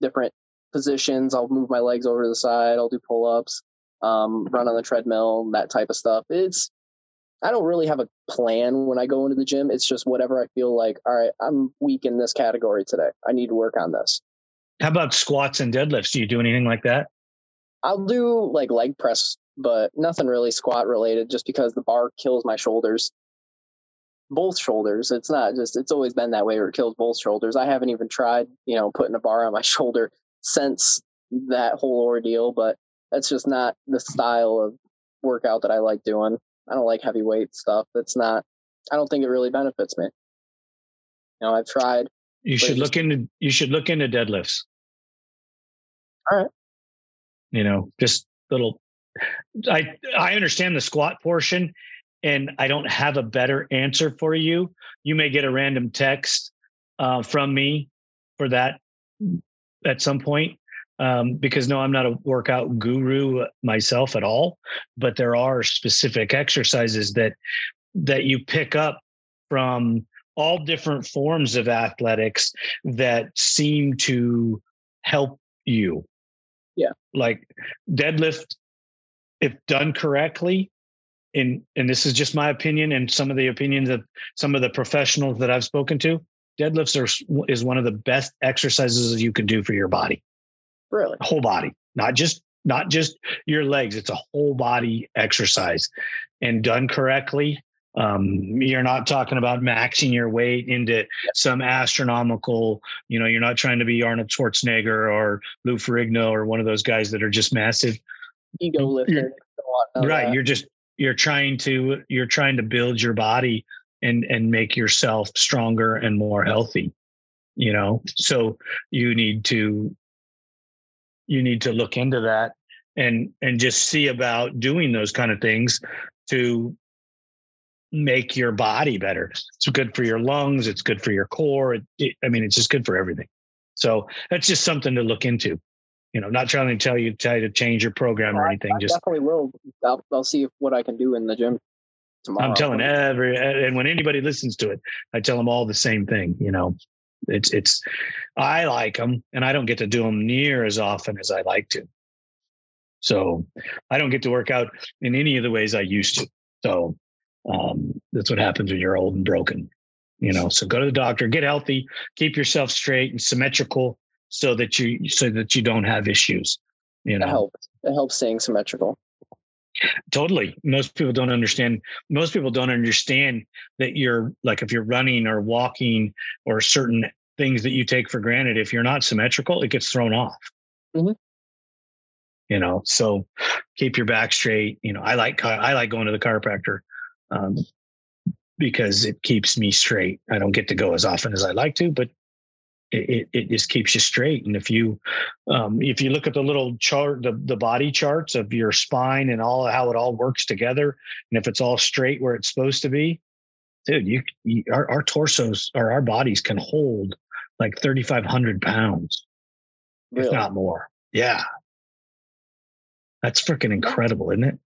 different positions. I'll move my legs over to the side. I'll do pull ups, um, run on the treadmill, that type of stuff. It's, I don't really have a plan when I go into the gym. It's just whatever I feel like, all right, I'm weak in this category today. I need to work on this. How about squats and deadlifts? Do you do anything like that? I'll do like leg press, but nothing really squat related just because the bar kills my shoulders. Both shoulders. It's not just, it's always been that way where it kills both shoulders. I haven't even tried, you know, putting a bar on my shoulder since that whole ordeal, but that's just not the style of workout that I like doing. I don't like heavyweight stuff. That's not, I don't think it really benefits me. You know, I've tried. You should look into, you should look into deadlifts. All right you know, just little. I I understand the squat portion, and I don't have a better answer for you. You may get a random text uh, from me for that at some point um, because no, I'm not a workout guru myself at all, but there are specific exercises that that you pick up from all different forms of athletics that seem to help you yeah. Like deadlift, if done correctly, and and this is just my opinion and some of the opinions of some of the professionals that I've spoken to, deadlifts are is one of the best exercises you can do for your body. Really? Whole body, not just not just your legs. It's a whole body exercise, and done correctly, um, you're not talking about maxing your weight into some astronomical, you know, you're not trying to be Arnold Schwarzenegger or Lou Ferrigno or one of those guys that are just massive. Ego lifter. Right. You're just, you're trying to, you're trying to build your body and, and make yourself stronger and more healthy, you know? So you need to, you need to look into that and, and just see about doing those kind of things to make your body better. It's good for your lungs. It's good for your core. It, it, I mean, it's just good for everything. So that's just something to look into. You know, not trying to tell you tell you to change your program or anything. I, I just definitely will. I'll, I'll see what I can do in the gym tomorrow. I'm telling every and when anybody listens to it, I tell them all the same thing. You know, it's it's I like them and I don't get to do them near as often as I like to. So I don't get to work out in any of the ways I used to. So um, that's what happens when you're old and broken. You know, so go to the doctor, get healthy, keep yourself straight and symmetrical, so that you so that you don't have issues. You know, it helps. It helps staying symmetrical. Totally. Most people don't understand. Most people don't understand that you're like if you're running or walking or certain things that you take for granted. If you're not symmetrical, it gets thrown off. Mm-hmm. You know, so keep your back straight. You know, I like I like going to the chiropractor um, because it keeps me straight. I don't get to go as often as I like to, but it, it just keeps you straight. And if you um, if you look at the little chart, the the body charts of your spine and all how it all works together, and if it's all straight where it's supposed to be, dude, you, you our, our torsos or our bodies can hold like thirty five hundred pounds, really? if not more. Yeah, that's freaking incredible, isn't it?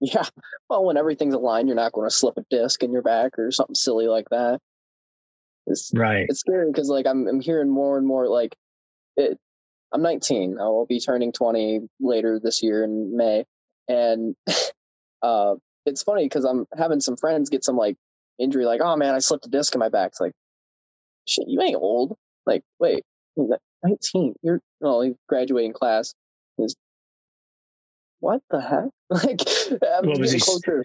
Yeah. Well, when everything's aligned, you're not going to slip a disc in your back or something silly like that. It's, right. It's scary because like I'm I'm hearing more and more like it. I'm 19. I'll be turning 20 later this year in May, and uh, it's funny because I'm having some friends get some like injury, like oh man, I slipped a disc in my back. It's like shit, you ain't old. Like wait, 19. You're well, you graduating class is what the heck? Like, I'm what was he? Closer.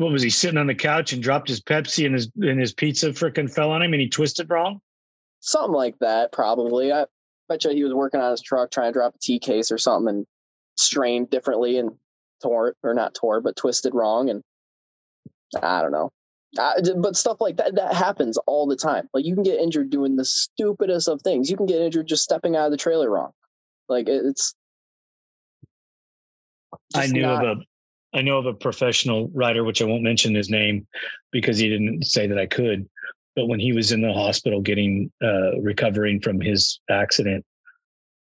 What was he sitting on the couch and dropped his Pepsi and his and his pizza freaking fell on him and he twisted wrong? Something like that, probably. I bet you he was working on his truck trying to drop a T case or something and strained differently and tore or not tore but twisted wrong and I don't know. Uh, but stuff like that that happens all the time. Like you can get injured doing the stupidest of things. You can get injured just stepping out of the trailer wrong. Like it's. I knew not... of a I know of a professional writer, which I won't mention his name because he didn't say that I could. But when he was in the hospital getting uh, recovering from his accident,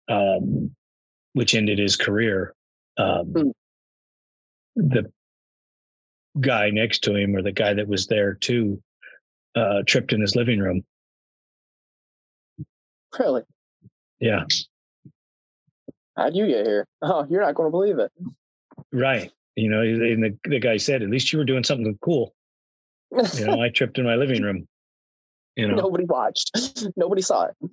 um, which ended his career, um, mm. the guy next to him or the guy that was there too uh, tripped in his living room. Really? Yeah. How'd you get here? Oh, you're not going to believe it. Right. You know, and the, the guy said, at least you were doing something cool. You know, I tripped in my living room. You know, nobody watched, nobody saw it.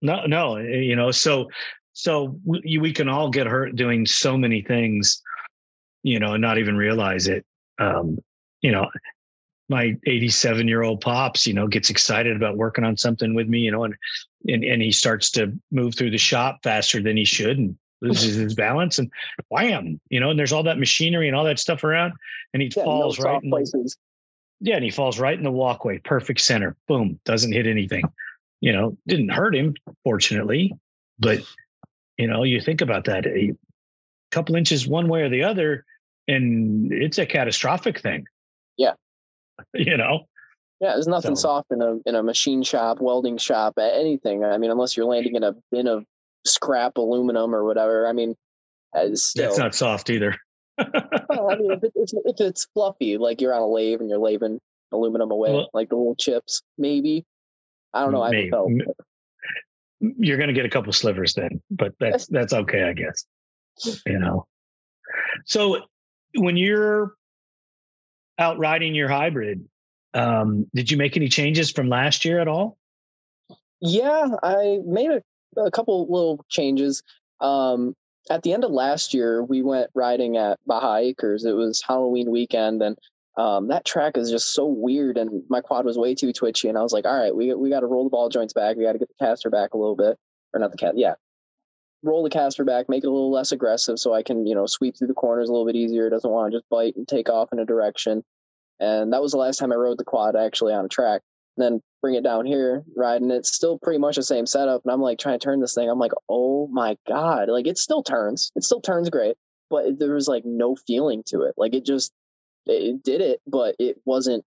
No, no, you know, so so we, we can all get hurt doing so many things, you know, and not even realize it. Um, you know, my 87 year old pops, you know, gets excited about working on something with me, you know, and, and, and he starts to move through the shop faster than he should. And loses his balance and wham, you know, and there's all that machinery and all that stuff around, and he yeah, falls right in places. The, yeah, and he falls right in the walkway, perfect center. Boom, doesn't hit anything. You know, didn't hurt him, fortunately, but you know, you think about that a couple inches one way or the other, and it's a catastrophic thing. Yeah. You know. Yeah, there's nothing so. soft in a in a machine shop, welding shop, anything. I mean, unless you're landing in a bin of scrap aluminum or whatever. I mean, still, it's not soft either. well, I mean, if, it, if, it's fluffy, like you're on a lathe and you're laving aluminum away, well, like the little chips, maybe. I don't know. I felt. You're going to get a couple slivers then, but that's that's okay, I guess. You know. So when you're out riding your hybrid, um, did you make any changes from last year at all? Yeah, I made a a couple little changes. Um, at the end of last year, we went riding at Baja Acres. It was Halloween weekend, and um, that track is just so weird. And my quad was way too twitchy, and I was like, "All right, we we got to roll the ball joints back. We got to get the caster back a little bit, or not the cat, yeah, roll the caster back, make it a little less aggressive, so I can you know sweep through the corners a little bit easier. It doesn't want to just bite and take off in a direction." And that was the last time I rode the quad actually on a track then bring it down here, ride, and it's still pretty much the same setup. And I'm like trying to turn this thing. I'm like, oh my god, like it still turns. It still turns great, but there was like no feeling to it. Like it just it did it, but it wasn't.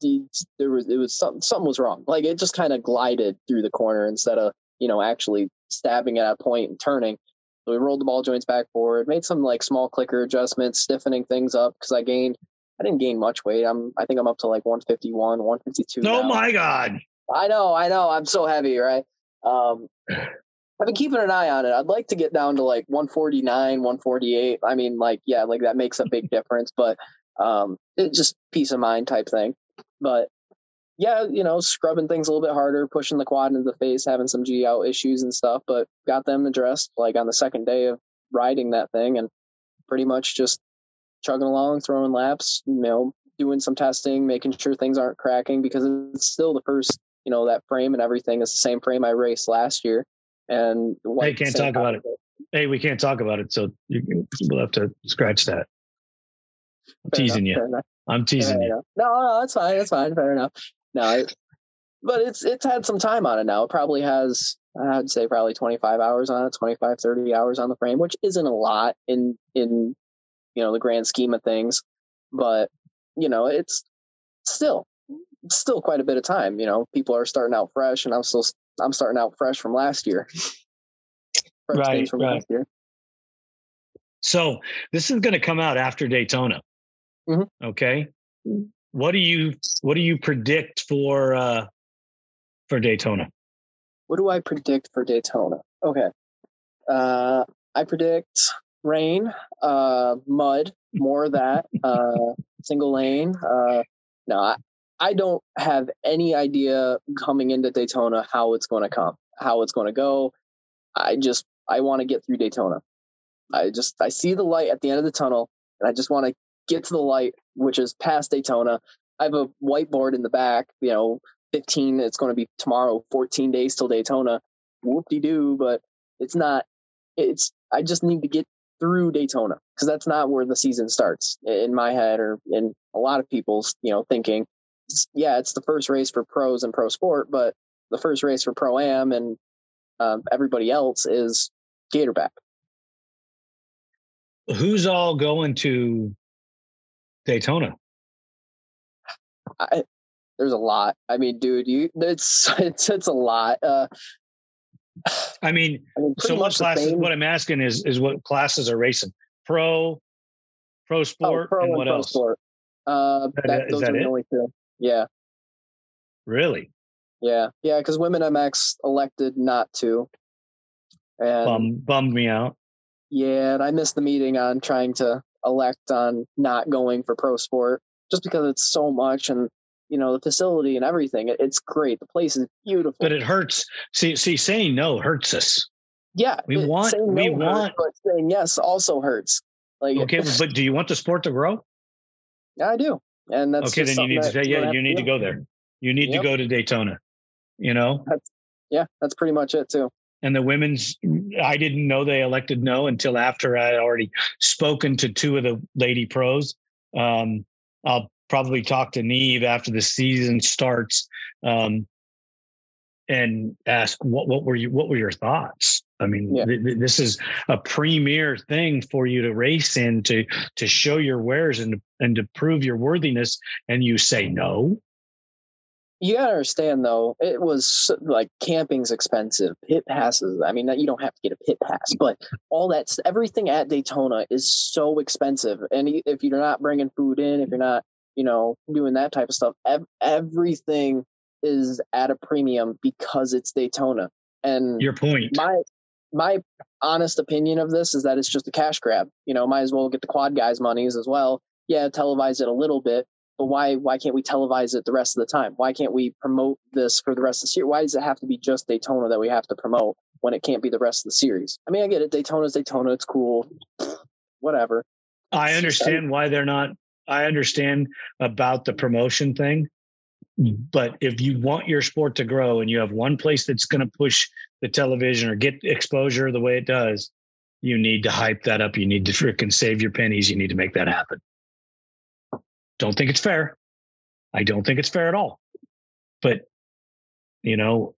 There was it was something something was wrong. Like it just kind of glided through the corner instead of you know actually stabbing at a point and turning. So we rolled the ball joints back forward, made some like small clicker adjustments, stiffening things up because I gained I didn't gain much weight. I'm I think I'm up to like 151, 152. Oh now. my god! I know, I know. I'm so heavy, right? Um, I've been keeping an eye on it. I'd like to get down to like 149, 148. I mean, like yeah, like that makes a big difference, but um, it's just peace of mind type thing. But yeah, you know, scrubbing things a little bit harder, pushing the quad into the face, having some G out issues and stuff, but got them addressed like on the second day of riding that thing and pretty much just chugging along, throwing laps, you know, doing some testing, making sure things aren't cracking because it's still the first, you know, that frame and everything is the same frame I raced last year. And hey, can't talk about it. Hey, we can't talk about it, so you, we'll have to scratch that. I'm teasing enough, you. I'm teasing you. No, no, that's fine. That's fine. Fair enough. No, it, but it's it's had some time on it now. It probably has I'd say probably 25 hours on it, 25, 30 hours on the frame, which isn't a lot in in you know the grand scheme of things. But you know it's still still quite a bit of time you know people are starting out fresh and i'm still i'm starting out fresh from last year. Right, from right. last year. So this is going to come out after daytona. Mm-hmm. okay? What do you what do you predict for uh for daytona? What do i predict for daytona? Okay. Uh i predict rain, uh, mud, more of that, uh, single lane. Uh, no, I, I don't have any idea coming into Daytona how it's going to come, how it's going to go. I just, I want to get through Daytona. I just, I see the light at the end of the tunnel and I just want to get to the light, which is past Daytona. I have a whiteboard in the back, you know, 15, it's going to be tomorrow, 14 days till Daytona. Whoop de doo, but it's not, it's, I just need to get through Daytona because that's not where the season starts in my head or in a lot of people's you know thinking. yeah, it's the first race for pros and pro sport, but the first race for pro am and um, everybody else is Gatorback. Who's all going to Daytona? I, there's a lot. I mean, dude, you it's it's it's a lot. Uh, I mean, I mean so what classes? What I'm asking is is what classes are racing? Pro, pro sport, oh, pro and, and what else? Sport. Uh, that, that, those are the only two. Yeah. Really? Yeah, yeah. Because Women MX elected not to, and Bum, bummed me out. Yeah, and I missed the meeting on trying to elect on not going for pro sport just because it's so much and you know the facility and everything. It's great. The place is beautiful, but it hurts. See, see, saying no hurts us. Yeah, we want. No we want. Hurts, but saying yes also hurts. Like okay, but do you want the sport to grow? Yeah, I do. And that's okay. Then you need to say, yeah, you need to, to go there. You need yep. to go to Daytona. You know. That's, yeah, that's pretty much it too. And the women's, I didn't know they elected no until after I had already spoken to two of the lady pros. Um, I'll probably talk to Neve after the season starts um, and ask what what were you what were your thoughts? I mean, yeah. th- th- this is a premier thing for you to race in to to show your wares and and to prove your worthiness, and you say no. You gotta understand though, it was like camping's expensive. Pit passes. I mean, you don't have to get a pit pass, but all that everything at Daytona is so expensive. And if you're not bringing food in, if you're not you know, doing that type of stuff. Ev- everything is at a premium because it's Daytona. And your point. My my honest opinion of this is that it's just a cash grab. You know, might as well get the quad guys' monies as well. Yeah, televise it a little bit, but why why can't we televise it the rest of the time? Why can't we promote this for the rest of the series? Why does it have to be just Daytona that we have to promote when it can't be the rest of the series? I mean, I get it. Daytona's Daytona. It's cool. Whatever. I understand why they're not I understand about the promotion thing, but if you want your sport to grow and you have one place that's going to push the television or get exposure the way it does, you need to hype that up. You need to freaking save your pennies. You need to make that happen. Don't think it's fair. I don't think it's fair at all. But, you know,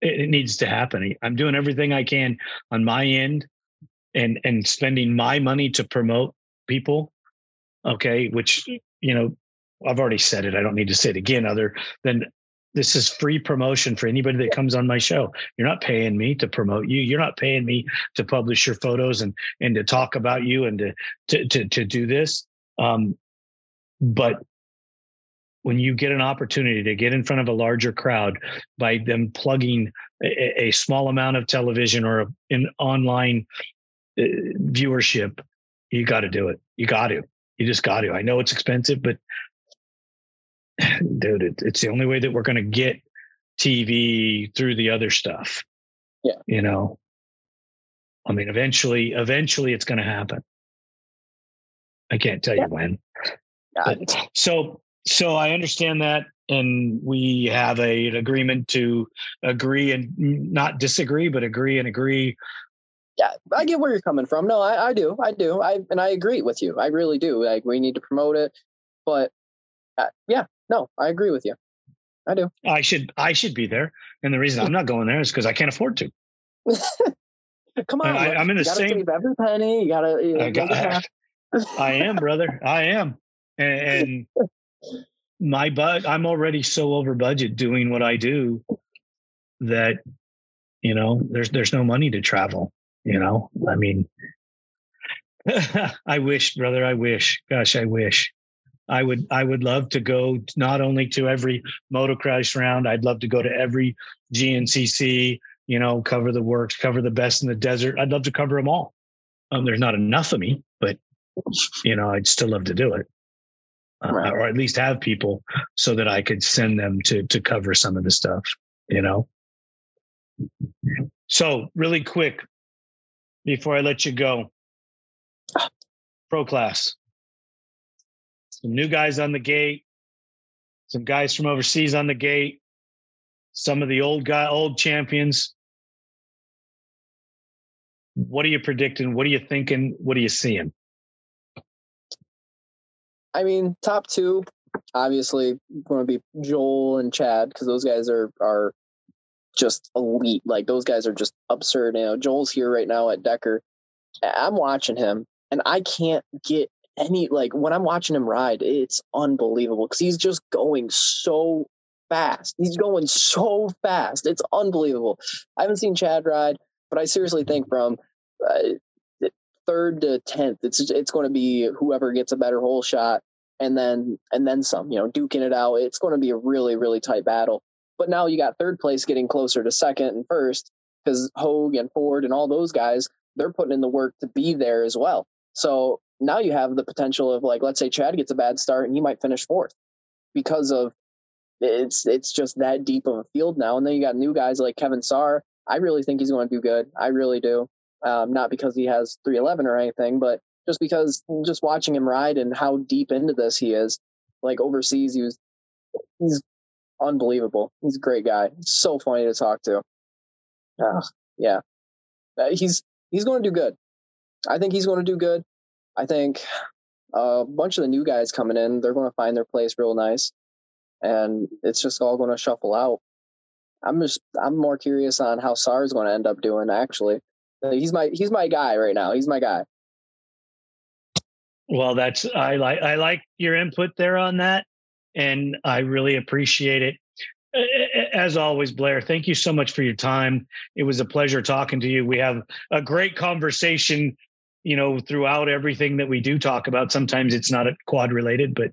it, it needs to happen. I'm doing everything I can on my end and and spending my money to promote people okay which you know i've already said it i don't need to say it again other than this is free promotion for anybody that comes on my show. You're not paying me to promote you you're not paying me to publish your photos and and to talk about you and to to to, to do this um but when you get an opportunity to get in front of a larger crowd by them plugging a, a small amount of television or an online uh, viewership you got to do it you got to you just got to. I know it's expensive, but dude, it, it's the only way that we're going to get TV through the other stuff. Yeah. You know, I mean, eventually, eventually it's going to happen. I can't tell yeah. you when. But, so, so I understand that. And we have a, an agreement to agree and not disagree, but agree and agree yeah, I get where you're coming from. No, I, I do, I do, I and I agree with you. I really do. Like we need to promote it, but uh, yeah, no, I agree with you. I do. I should I should be there, and the reason I'm not going there is because I can't afford to. Come on, I, am in the same. Save every penny. You gotta. You I, got, I am, brother. I am, and, and my but I'm already so over budget doing what I do that you know there's there's no money to travel you know, I mean, I wish, brother, I wish. Gosh, I wish. I would I would love to go not only to every motocross round, I'd love to go to every GNCC, you know, cover the WORCS, cover the best in the desert. I'd love to cover them all. Um, there's not enough of me, but you know, I'd still love to do it. Uh, right. or at least have people so that I could send them to to cover some of the stuff, you know. So, really quick, before I let you go. Pro class. Some new guys on the gate, some guys from overseas on the gate, some of the old guy, old champions. What are you predicting? What are you thinking? What are you seeing? I mean, top two, obviously going to be Joel and Chad because those guys are are just elite. Like those guys are just absurd. You know, Joel's here right now at Decker. I'm watching him, and I can't get any like when I'm watching him ride, it's unbelievable because he's just going so fast. He's going so fast. It's unbelievable. I haven't seen Chad ride, but I seriously think from uh, third to tenth, it's it's going to be whoever gets a better hole shot, and then and then some. You know, duking it out. It's going to be a really really tight battle. But now you got third place getting closer to second and first because Hogue and Ford and all those guys they're putting in the work to be there as well. So now you have the potential of like, let's say Chad gets a bad start and he might finish fourth because of it's it's just that deep of a field now. And then you got new guys like Kevin Saar. I really think he's going to do good. I really do. Um, not because he has 311 or anything, but just because just watching him ride and how deep into this he is. Like overseas, he was he's unbelievable. He's a great guy. so funny to talk to. Uh, yeah, uh, he's he's going to do good. I think he's going to do good. I think a bunch of the new guys coming in, they're going to find their place real nice, and it's just all going to shuffle out. I'm just I'm more curious on how Saar's going to end up doing. Actually, he's my he's my guy right now. He's my guy. Well, that's I like I like your input there on that, and I really appreciate it. As always, Blair, thank you so much for your time. It was a pleasure talking to you. We have a great conversation you know throughout everything that we do talk about sometimes it's not quad related but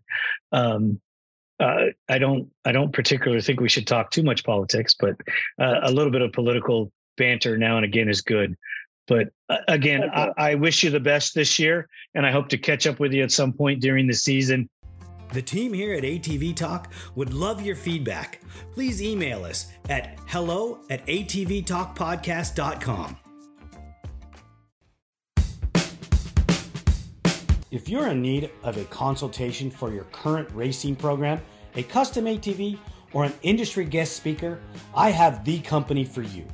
um, uh, i don't i don't particularly think we should talk too much politics but uh, a little bit of political banter now and again is good but uh, again I, I wish you the best this year and i hope to catch up with you at some point during the season the team here at ATV Talk would love your feedback. Please email us at hello at atvtalkpodcast.com. If you're in need of a consultation for your current racing program, a custom ATV, or an industry guest speaker, I have the company for you.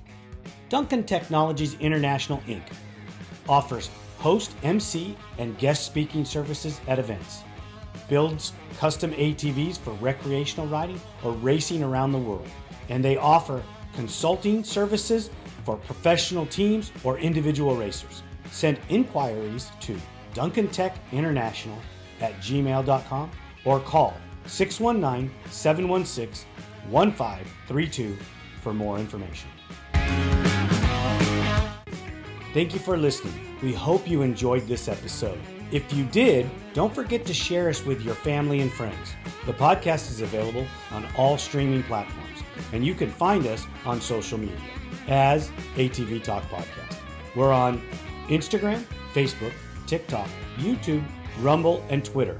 Duncan Technologies International Inc. offers host, MC, and guest speaking services at events, builds custom ATVs for recreational riding or racing around the world, and they offer consulting services for professional teams or individual racers. Send inquiries to Duncan Tech International at gmail.com or call 619 716 1532 for more information. Thank you for listening. We hope you enjoyed this episode. If you did, don't forget to share us with your family and friends. The podcast is available on all streaming platforms, and you can find us on social media as ATV Talk Podcast. We're on Instagram, Facebook, TikTok, YouTube, Rumble, and Twitter